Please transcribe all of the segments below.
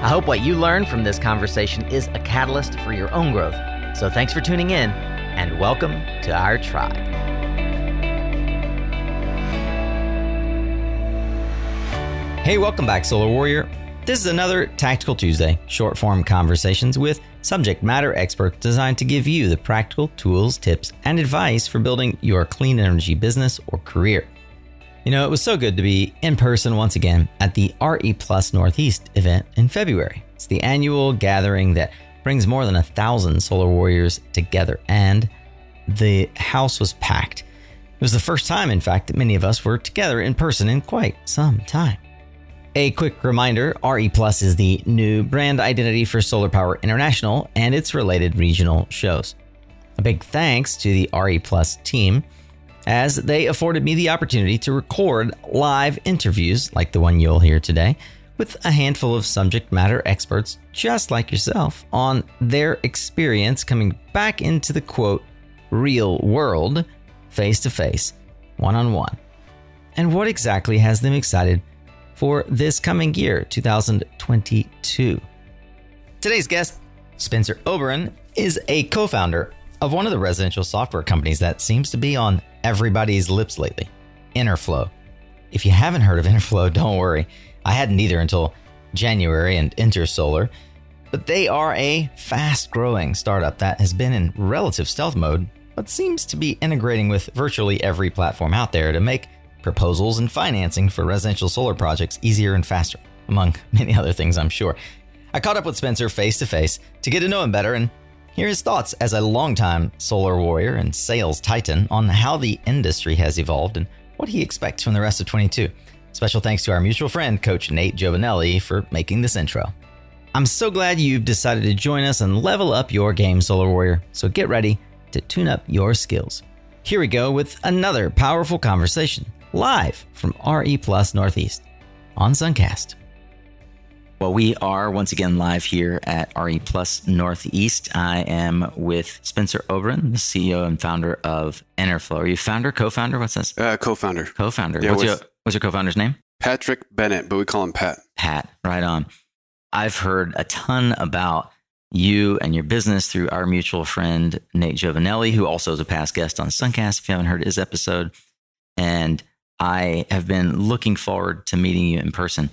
I hope what you learn from this conversation is a catalyst for your own growth. So thanks for tuning in and welcome to our tribe. Hey, welcome back, Solar Warrior. This is another Tactical Tuesday, short form conversations with subject matter experts designed to give you the practical tools, tips, and advice for building your clean energy business or career. You know, it was so good to be in person once again at the RE Plus Northeast event in February. It's the annual gathering that brings more than a thousand solar warriors together, and the house was packed. It was the first time, in fact, that many of us were together in person in quite some time. A quick reminder RE Plus is the new brand identity for Solar Power International and its related regional shows. A big thanks to the RE Plus team as they afforded me the opportunity to record live interviews like the one you'll hear today with a handful of subject matter experts just like yourself on their experience coming back into the quote real world face to face, one on one. And what exactly has them excited for this coming year, 2022? Today's guest, Spencer Oberon, is a co founder of one of the residential software companies that seems to be on everybody's lips lately Enerflo. If you haven't heard of Enerflo, don't worry. I hadn't either until January and Intersolar, but they are a fast growing startup that has been in relative stealth mode, but seems to be integrating with virtually every platform out there to make proposals and financing for residential solar projects easier and faster, among many other things, I'm sure. I caught up with Spencer face to face to get to know him better and Hear his thoughts as a longtime solar warrior and sales titan on how the industry has evolved and what he expects from the rest of 22. Special thanks to our mutual friend, Coach Nate Giovanelli, for making this intro. I'm so glad you've decided to join us and level up your game, Solar Warrior. So get ready to tune up your skills. Here we go with another powerful conversation live from RE Plus Northeast on Suncast. Well, we are once again live here at RE Plus Northeast. I am with Spencer Oberon, the CEO and founder of Enerflo. Are you founder, co-founder? What's this? Uh, co-founder. Co-founder. Yeah, what's, your, what's your co-founder's name? Patrick Bennett, but we call him Pat. Pat, right on. I've heard a ton about you and your business through our mutual friend Nate Giovanelli, who also is a past guest on Suncast. If you haven't heard his episode, and I have been looking forward to meeting you in person.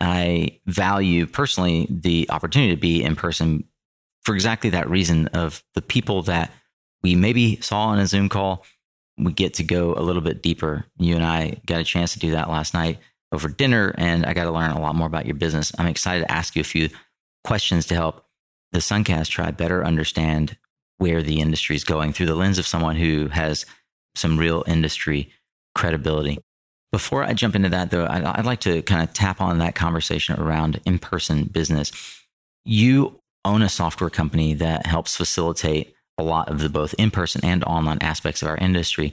I value personally the opportunity to be in person for exactly that reason of the people that we maybe saw on a Zoom call. We get to go a little bit deeper. You and I got a chance to do that last night over dinner, and I got to learn a lot more about your business. I'm excited to ask you a few questions to help the Suncast tribe better understand where the industry is going through the lens of someone who has some real industry credibility. Before I jump into that, though, I'd like to kind of tap on that conversation around in person business. You own a software company that helps facilitate a lot of the both in person and online aspects of our industry,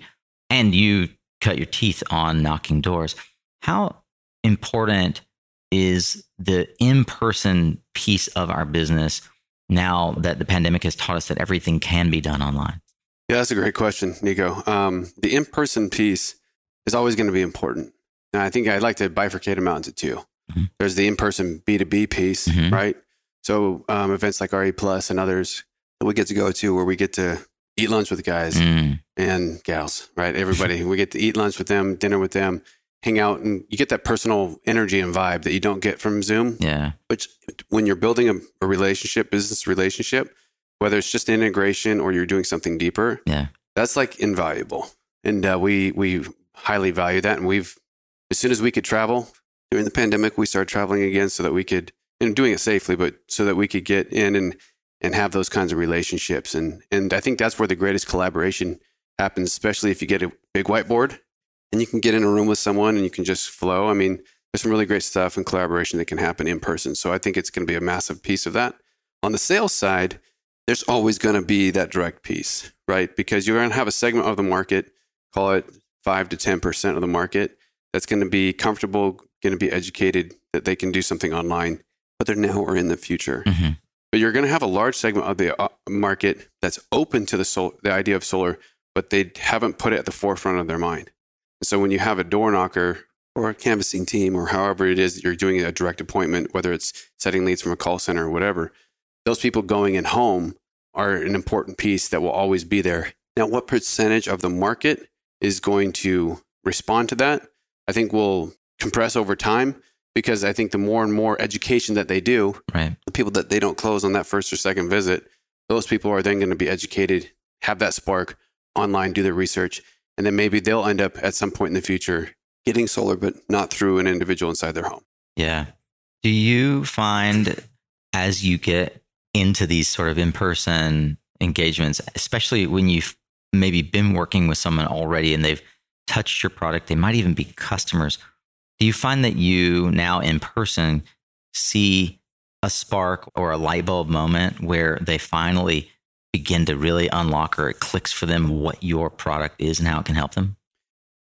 and you cut your teeth on knocking doors. How important is the in person piece of our business now that the pandemic has taught us that everything can be done online? Yeah, that's a great question, Nico. Um, the in person piece is always going to be important. And I think I'd like to bifurcate them out into 2 mm-hmm. There's the in person B2B piece, mm-hmm. right? So um, events like RE Plus and others that we get to go to where we get to eat lunch with guys mm. and gals, right? Everybody, we get to eat lunch with them, dinner with them, hang out, and you get that personal energy and vibe that you don't get from Zoom. Yeah. Which, when you're building a, a relationship, business relationship, whether it's just integration or you're doing something deeper, yeah, that's like invaluable. And uh, we we highly value that. And we've, as soon as we could travel during the pandemic, we started traveling again so that we could, and doing it safely, but so that we could get in and, and have those kinds of relationships. And, and I think that's where the greatest collaboration happens, especially if you get a big whiteboard and you can get in a room with someone and you can just flow. I mean, there's some really great stuff and collaboration that can happen in person. So I think it's going to be a massive piece of that. On the sales side, there's always going to be that direct piece, right? Because you're going to have a segment of the market, call it five to 10% of the market, that's going to be comfortable, going to be educated that they can do something online, but they're now or in the future. Mhm. But you're going to have a large segment of the uh, market that's open to the sol- the idea of solar, but they haven't put it at the forefront of their mind. So when you have a door knocker or a canvassing team or however it is that you're doing a direct appointment, whether it's setting leads from a call center or whatever, those people going in home are an important piece that will always be there. Now, what percentage of the market is going to respond to that? I think will compress over time because I think the more and more education that they do, Right. the people that they don't close on that first or second visit, those people are then going to be educated, have that spark online, do their research, and then maybe they'll end up at some point in the future getting solar, but not through an individual inside their home. Yeah. Do you find as you get into these sort of in person engagements, especially when you've maybe been working with someone already and they've touched your product, they might even be customers. Do you find that you now in person see a spark or a light bulb moment where they finally begin to really unlock or it clicks for them what your product is and how it can help them?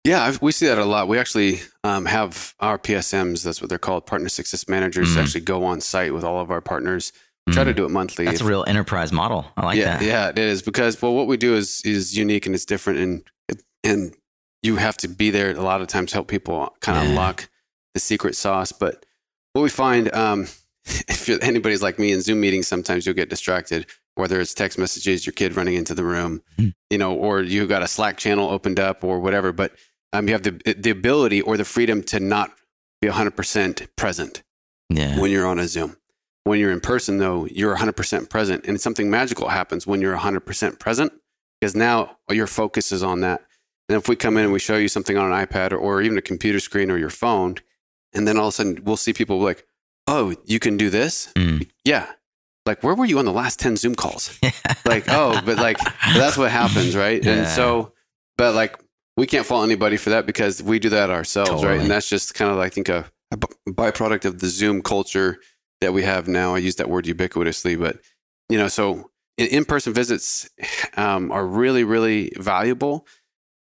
Yeah, I've, we see that a lot. We actually um, have our PSMs, that's what they're called, partner success managers, Mhm. actually go on site with all of our partners. Try to do it monthly. That's If- a real enterprise model. I like yeah, that. yeah, it is because well, what we do is is unique and it's different, and and you have to be there a lot of times to help people kind of Yeah. unlock the secret sauce. But what we find, um, if you're, anybody's like me in Zoom meetings, sometimes you'll get distracted, whether it's text messages, your kid running into the room, Mhm. you know, or you got a Slack channel opened up or whatever. But um, you have the the ability or the freedom to not be 100% present Yeah. when you're on a Zoom. When you're in person, though, you're 100% present, and something magical happens when you're 100% present because now your focus is on that. And if we come in and we show you something on an iPad or, or even a computer screen or your phone, and then all of a sudden we'll see people like, "Oh, you can do this? Mm. Yeah." Like, where were you on the last 10 Zoom calls? like, oh, but like that's what happens, right? Yeah. And so, but like we can't fault anybody for that because we do that ourselves, Totally. right? And that's just kind of, I think, a byproduct of the Zoom culture that we have now. I use that word ubiquitously, but you know, so in- in-person visits um, are really, really valuable.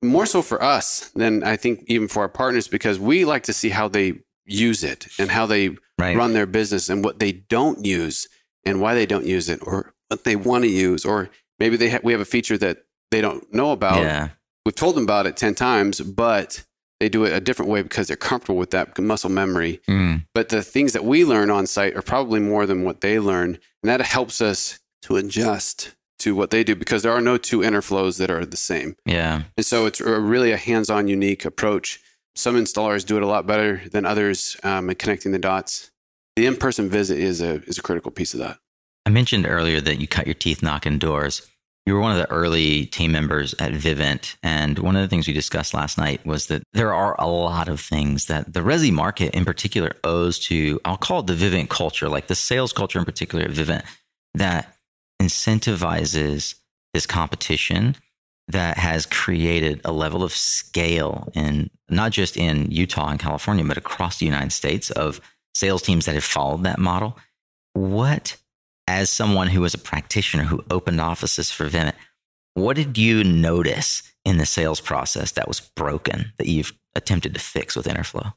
More so for us than I think even for our partners because we like to see how they use it and how they right. run their business and what they don't use and why they don't use it or what they want to use or maybe they ha- we have a feature that they don't know about yeah. we've told them about it 10 times but they do it a different way because they're comfortable with that muscle memory Mm. but the things that we learn on site are probably more than what they learn and that helps us to adjust to what they do because there are no two Enerflos that are the same Yeah. and so it's a really a hands-on unique approach some installers do it a lot better than others um, in connecting the dots the in-person visit is a is a critical piece of that I mentioned earlier that you cut your teeth knocking doors. You were one of the early team members at Vivint. And one of the things we discussed last night was that there are a lot of things that the Resi market in particular owes to, I'll call it the Vivint culture, like the sales culture in particular at Vivint, that incentivizes this competition that has created a level of scale in not just in Utah and California, but across the United States of sales teams that have followed that model. What as someone who was a practitioner who opened offices for Vivint, what did you notice in the sales process that was broken that you've attempted to fix with Enerflo?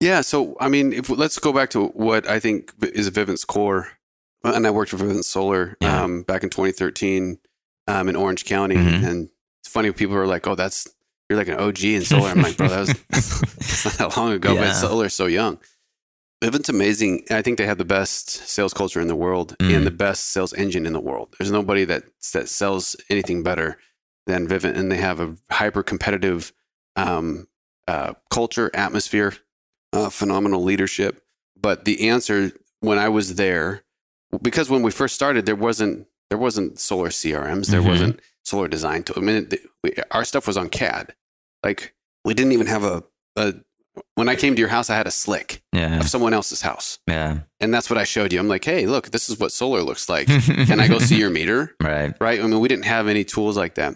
Yeah. So, I mean, if let's go back to what I think is Vivint's core. And I worked for Vivint Solar Yeah. um, back in 2013 um, in Orange County. Mhm. And it's funny, people are like, oh, that's, you're like an OG in solar. I'm like, bro, that was not that long ago, Yeah. but solar's so young. Vivint's amazing. I think they have the best sales culture in the world Mm. and the best sales engine in the world. There's nobody that, that sells anything better than Vivint. And they have a hyper competitive um, uh, culture, atmosphere, uh, phenomenal leadership. But the answer when I was there, because when we first started, there wasn't there wasn't solar CRMs, there Mhm. wasn't solar design tool. I mean, it, we, our stuff was on CAD. Like we didn't even have a, a. When I came to your house, I had a slick Yeah. of someone else's house, Yeah. and that's what I showed you. I'm like, hey, look, this is what solar looks like. Can I go see your meter? Right. right? I mean, we didn't have any tools like that.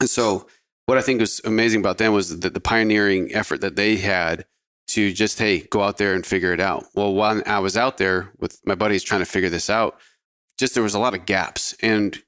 And so, what I think was amazing about them was that the pioneering effort that they had to just, hey, go out there and figure it out. Well, when I was out there with my buddies trying to figure this out, just there was a lot of gaps. And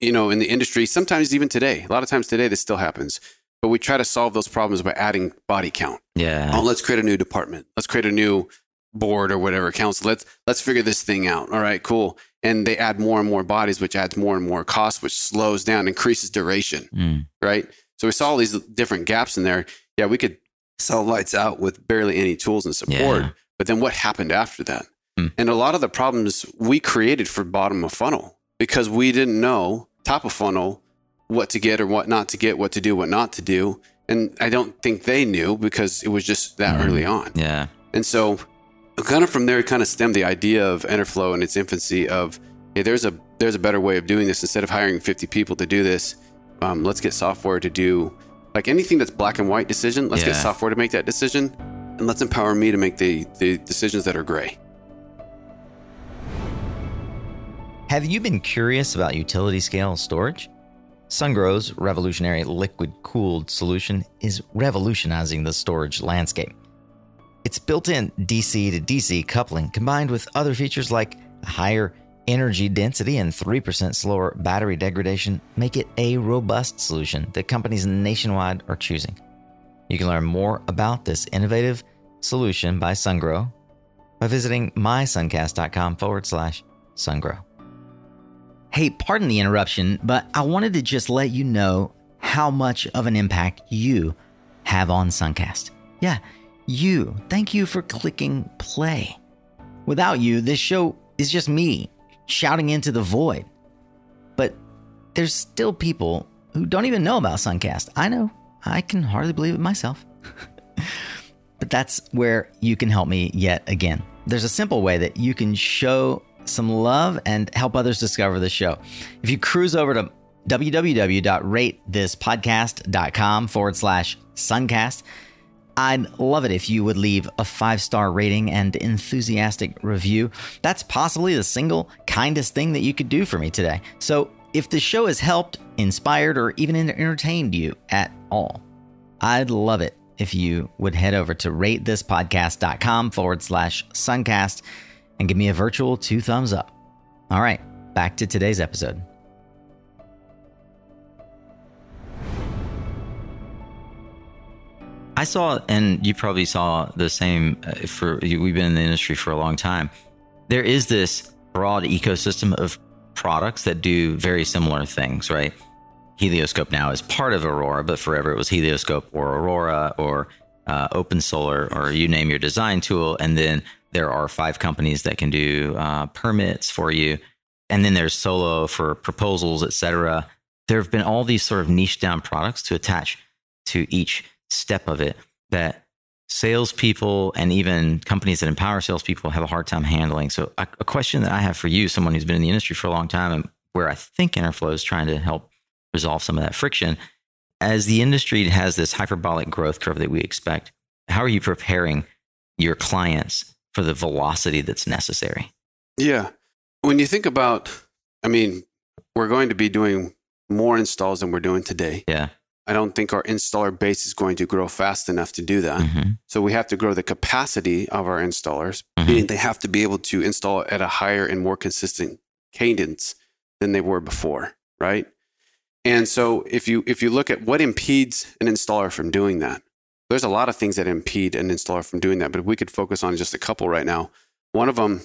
you know, in the industry, sometimes even today, a lot of times today, this still happens. But we try to solve those problems by adding body count. Yeah. Oh, let's create a new department. Let's create a new board or whatever council. Let's let's figure this thing out. All right, cool. And they add more and more bodies, which adds more and more cost, which slows down, increases duration. Mm. Right. So we saw all these different gaps in there. Yeah, we could sell lights out with barely any tools and support. Yeah. But then what happened after that? Hmm. And a lot of the problems we created for bottom of funnel because we didn't know top of funnel what to get or what not to get, what to do, what not to do. And I don't think they knew because it was just that Mhm. early on. Yeah. And so, kind of from there, it kind of stemmed the idea of Enerflo in its infancy of, hey, there's a there's a better way of doing this. Instead of hiring 50 people to do this, um, let's get software to do like anything that's black and white decision. Let's get software to make that decision, and let's empower me to make the the decisions that are gray. Have you been curious about utility scale storage? SunGrow's revolutionary liquid cooled solution is revolutionizing the storage landscape. Its built in DC to DC coupling combined with other features like higher energy density and 3% slower battery degradation make it a robust solution that companies nationwide are choosing. You can learn more about this innovative solution by SunGrow by visiting mysuncast.com forward slash sungrow. Hey, pardon the interruption, but I wanted to just let you know how much of an impact you have on Suncast. Yeah, you. Thank you for clicking play. Without you, this show is just me shouting into the void. But there's still people who don't even know about Suncast. I know. I can hardly believe it myself. but that's where you can help me yet again. There's a simple way that you can show some love and help others discover the show. If you cruise over to www.ratethispodcast.com forward slash suncast, I'd love it if you would leave a five star rating and enthusiastic review. That's possibly the single kindest thing that you could do for me today. So, if the show has helped, inspired, or even entertained you at all, I'd love it if you would head over to ratethispodcast.com forward slash suncast and give me a virtual two thumbs up. All right, back to today's episode. I saw, and you probably saw the same uh, for we've been in the industry for a long time. There is this broad ecosystem of products that do very similar things, right? Helioscope now is part of Aurora, but forever it was Helioscope or Aurora or uh, Open Solar or you name your design tool. And then there are five companies that can do uh, permits for you. And then there's Solo for proposals, etc. There have been all these sort of niche down products to attach to each step of it that salespeople and even companies that empower salespeople have a hard time handling. So, a, a question that I have for you, someone who's been in the industry for a long time, and where I think Enerflo is trying to help resolve some of that friction, as the industry has this hyperbolic growth curve that we expect, how are you preparing your clients for the velocity that's necessary? Yeah. When you think about, I mean, we're going to be doing more installs than we're doing today. Yeah. I don't think our installer base is going to grow fast enough to do that. Mm-hmm. So we have to grow the capacity of our installers, Mhm. meaning they have to be able to install at a higher and more consistent cadence than they were before, right? And so if you if you look at what impedes an installer from doing that, there's a lot of things that impede an installer from doing that, but if we could focus on just a couple right now. One of them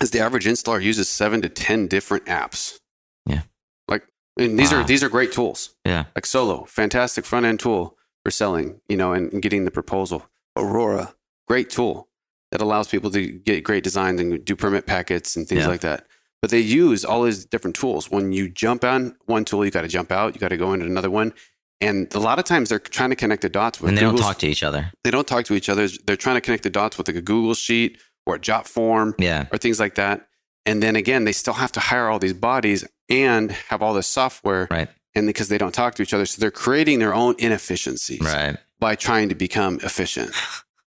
is the average installer uses 7 to 10 different apps. Yeah. Like and these Wow. are these are great tools Yeah. like Solo, fantastic front end tool for selling, you know, and, and getting the proposal. Aurora, great tool that allows people to get great designs and do permit packets and things Yeah. like that. But they use all these different tools. When you jump on one tool, you got to jump out, you got to go into another one. And a lot of times they're trying to connect the dots with And they don't talk to each other. they don't talk to each other. They're trying to connect the dots with like a Google sheet or a Jot form Yeah. or things like that. And then again, they still have to hire all these bodies and have all this software Right. and because they don't talk to each other. So they're creating their own inefficiencies Right. by trying to become efficient.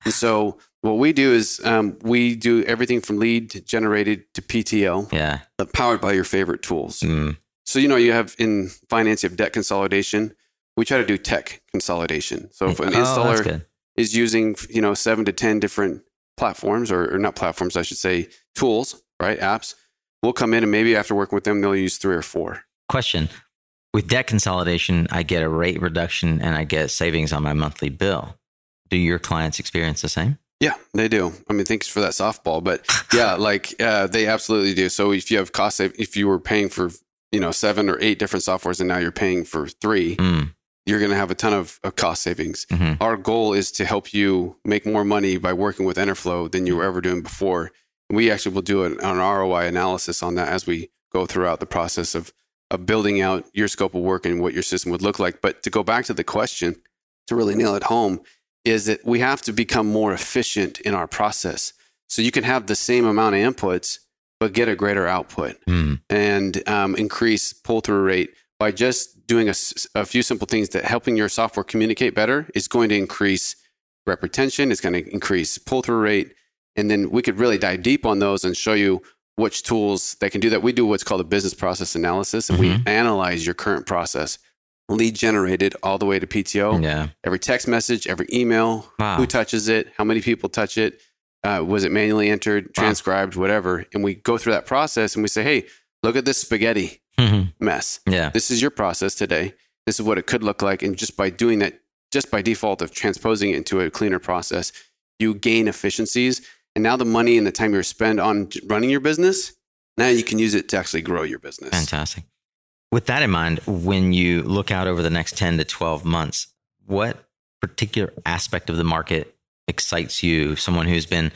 and so what we do is um, we do everything from lead generated to PTO, Yeah. powered by your favorite tools. Mm. So you know you have in finance you have debt consolidation. We try to do tech consolidation. So if an oh, installer is using you know seven to ten different platforms or, or not platforms, I should say tools, right? Apps. We'll come in and maybe after working with them, they'll use three or four. question with debt consolidation, I get a rate reduction and I get savings on my monthly bill. Do your clients experience the same? Yeah, they do. I mean, thanks for that softball, but yeah, like uh, they absolutely do. So if you have cost if you were paying for you know seven or eight different softwares and now you're paying for three, mm. You're going to have a ton of, of cost savings. Mm-hmm. Our goal is to help you make more money by working with Enerflo than you were ever doing before. We actually will do an, an ROI analysis on that as we go throughout the process of of building out your scope of work and what your system would look like. But to go back to the question, to really nail it home, is that we have to become more efficient in our process. So you can have the same amount of inputs, but get a greater output mm. and um, increase pull through rate by just doing a, a, few simple things that helping your software communicate better is going to increase rep retention. It's going to increase pull through rate. And then we could really dive deep on those and show you which tools that can do that. We do what's called a business process analysis, and mm-hmm. we analyze your current process, lead generated all the way to PTO. Yeah. Every text message, every email, wow. who touches it, how many people touch it, uh, was it manually entered, transcribed, wow. whatever. And we go through that process and we say, hey, look at this spaghetti mm-hmm. mess. Yeah. This is your process today. This is what it could look like. And just by doing that, just by default of transposing it into a cleaner process, you gain efficiencies and now the money and the time you spend on running your business, now you can use it to actually grow your business. Fantastic. With that in mind, when you look out over the next 10 to 12 months, what particular aspect of the market excites you, someone who's been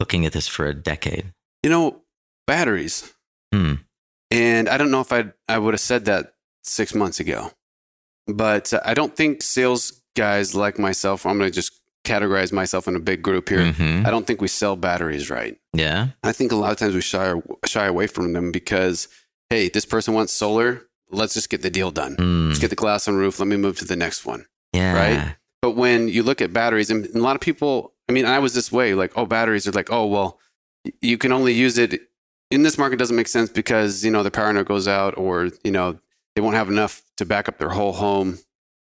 looking at this for a decade? You know, batteries. Hmm. And I don't know if I I would have said that 6 months ago. But I don't think sales guys like myself, I'm going to just categorize myself in a big group here. Mm-hmm. I don't think we sell batteries right. Yeah. I think a lot of times we shy shy away from them because hey, this person wants solar. Let's just get the deal done. Mm. Let's get the glass on roof. Let me move to the next one. Yeah. Right. But when you look at batteries, and a lot of people, I mean, I was this way, like, oh, batteries are like, oh, well, you can only use it in this market. Doesn't make sense because you know the power node goes out, or you know they won't have enough to back up their whole home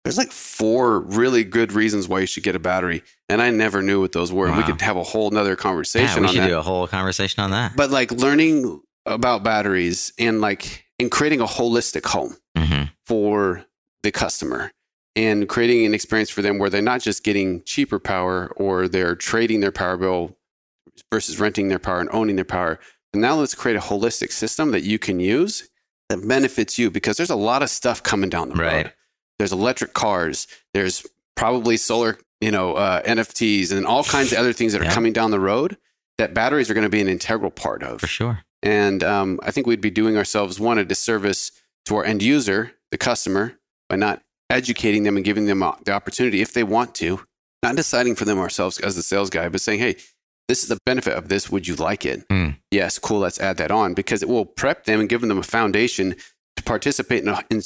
there's like four really good reasons why you should get a battery. And I never knew what those were. Wow. We could have a whole nother conversation yeah, we should that. do a whole conversation on that. But like learning about batteries and like and creating a holistic home mm-hmm. for the customer and creating an experience for them where they're not just getting cheaper power or they're trading their power bill versus renting their power and owning their power. And now let's create a holistic system that you can use that benefits you because there's a lot of stuff coming down the right. road there's electric cars, there's probably solar, you know, uh, NFTs and all kinds of other things that are yeah. coming down the road that batteries are going to be an integral part of. For sure. And um, I think we'd be doing ourselves one a disservice to our end user, the customer, by not educating them and giving them the opportunity if they want to, not deciding for them ourselves as the sales guy, but saying, hey, this is the benefit of this. Would you like it? Mm. Yes, cool. Let's add that on because it will prep them and give them a foundation to participate in, a, in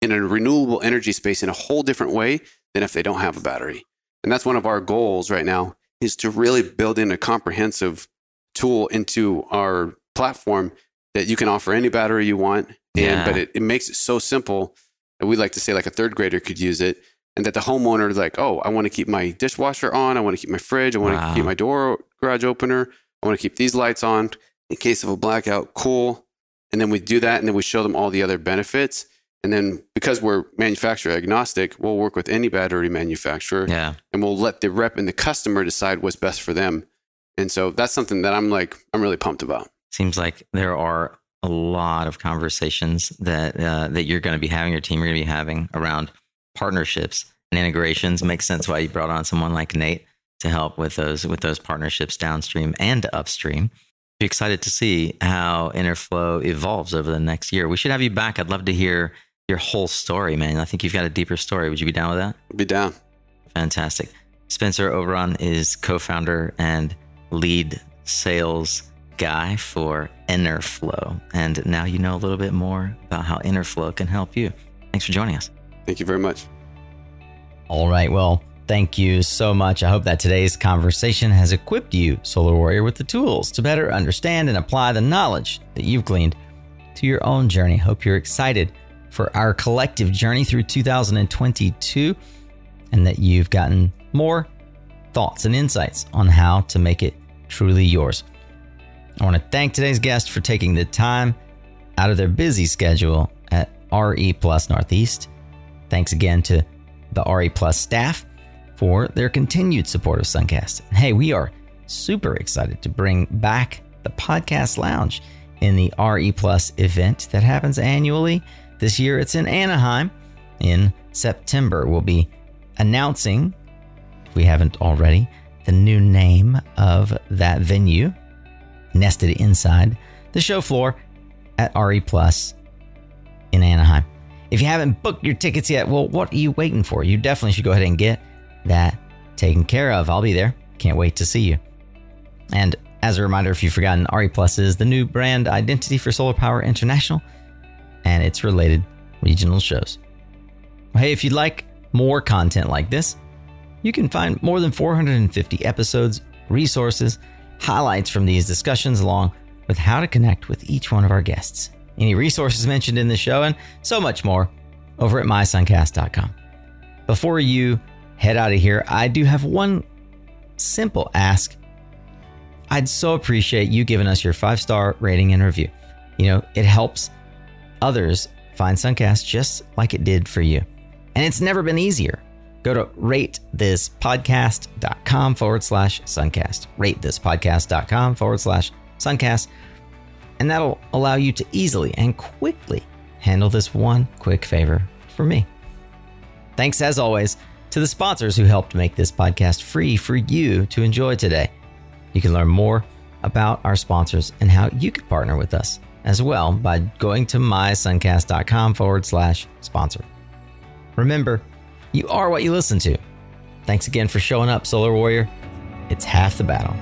in a renewable energy space in a whole different way than if they don't have a battery. And that's one of our goals right now is to really build in a comprehensive tool into our platform that you can offer any battery you want. And yeah. but it, it makes it so simple that we like to say like a third grader could use it. And that the homeowner is like, oh, I want to keep my dishwasher on. I want to keep my fridge. I want wow. to keep my door garage opener. I want to keep these lights on in case of a blackout. Cool. And then we do that, and then we show them all the other benefits. And then because we're manufacturer agnostic, we'll work with any battery manufacturer. Yeah. And we'll let the rep and the customer decide what's best for them. And so that's something that I'm like, I'm really pumped about. Seems like there are a lot of conversations that uh, that you're going to be having, your team are going to be having around partnerships and integrations. It makes sense why you brought on someone like Nate to help with those with those partnerships downstream and upstream. Be excited to see how Enerflo evolves over the next year. We should have you back. I'd love to hear your whole story, man. I think you've got a deeper story. Would you be down with that? Be down. Fantastic. Spencer Oberon is co-founder and lead sales guy for Enerflo. And now you know a little bit more about how Enerflo can help you. Thanks for joining us. Thank you very much. All right. Well, thank you so much. I hope that today's conversation has equipped you, Solar Warrior, with the tools to better understand and apply the knowledge that you've gleaned to your own journey. Hope you're excited for our collective journey through 2022 and that you've gotten more thoughts and insights on how to make it truly yours. I want to thank today's guest for taking the time out of their busy schedule at RE Plus Northeast. Thanks again to the RE Plus staff for their continued support of Suncast. Hey, we are super excited to bring back the podcast lounge in the RE Plus event that happens annually. This year it's in Anaheim in September. We'll be announcing, if we haven't already, the new name of that venue, nested inside the show floor at RE Plus in Anaheim. If you haven't booked your tickets yet, well, what are you waiting for? You definitely should go ahead and get that taken care of. I'll be there. Can't wait to see you. And as a reminder, if you've forgotten, RE Plus is the new brand identity for Solar Power International and its related regional shows. Hey, if you'd like more content like this, you can find more than 450 episodes, resources, highlights from these discussions, along with how to connect with each one of our guests. Any resources mentioned in the show, and so much more over at mysuncast.com. Before you head out of here, I do have one simple ask. I'd so appreciate you giving us your five star rating and review. You know, it helps others find Suncast just like it did for you. And it's never been easier. Go to ratethispodcast.com forward slash suncast. Ratethispodcast.com forward slash suncast. And that'll allow you to easily and quickly handle this one quick favor for me. Thanks as always to the sponsors who helped make this podcast free for you to enjoy today. You can learn more about our sponsors and how you could partner with us as well by going to mysuncast.com forward slash sponsor. Remember, you are what you listen to. Thanks again for showing up, Solar Warrior. It's half the battle.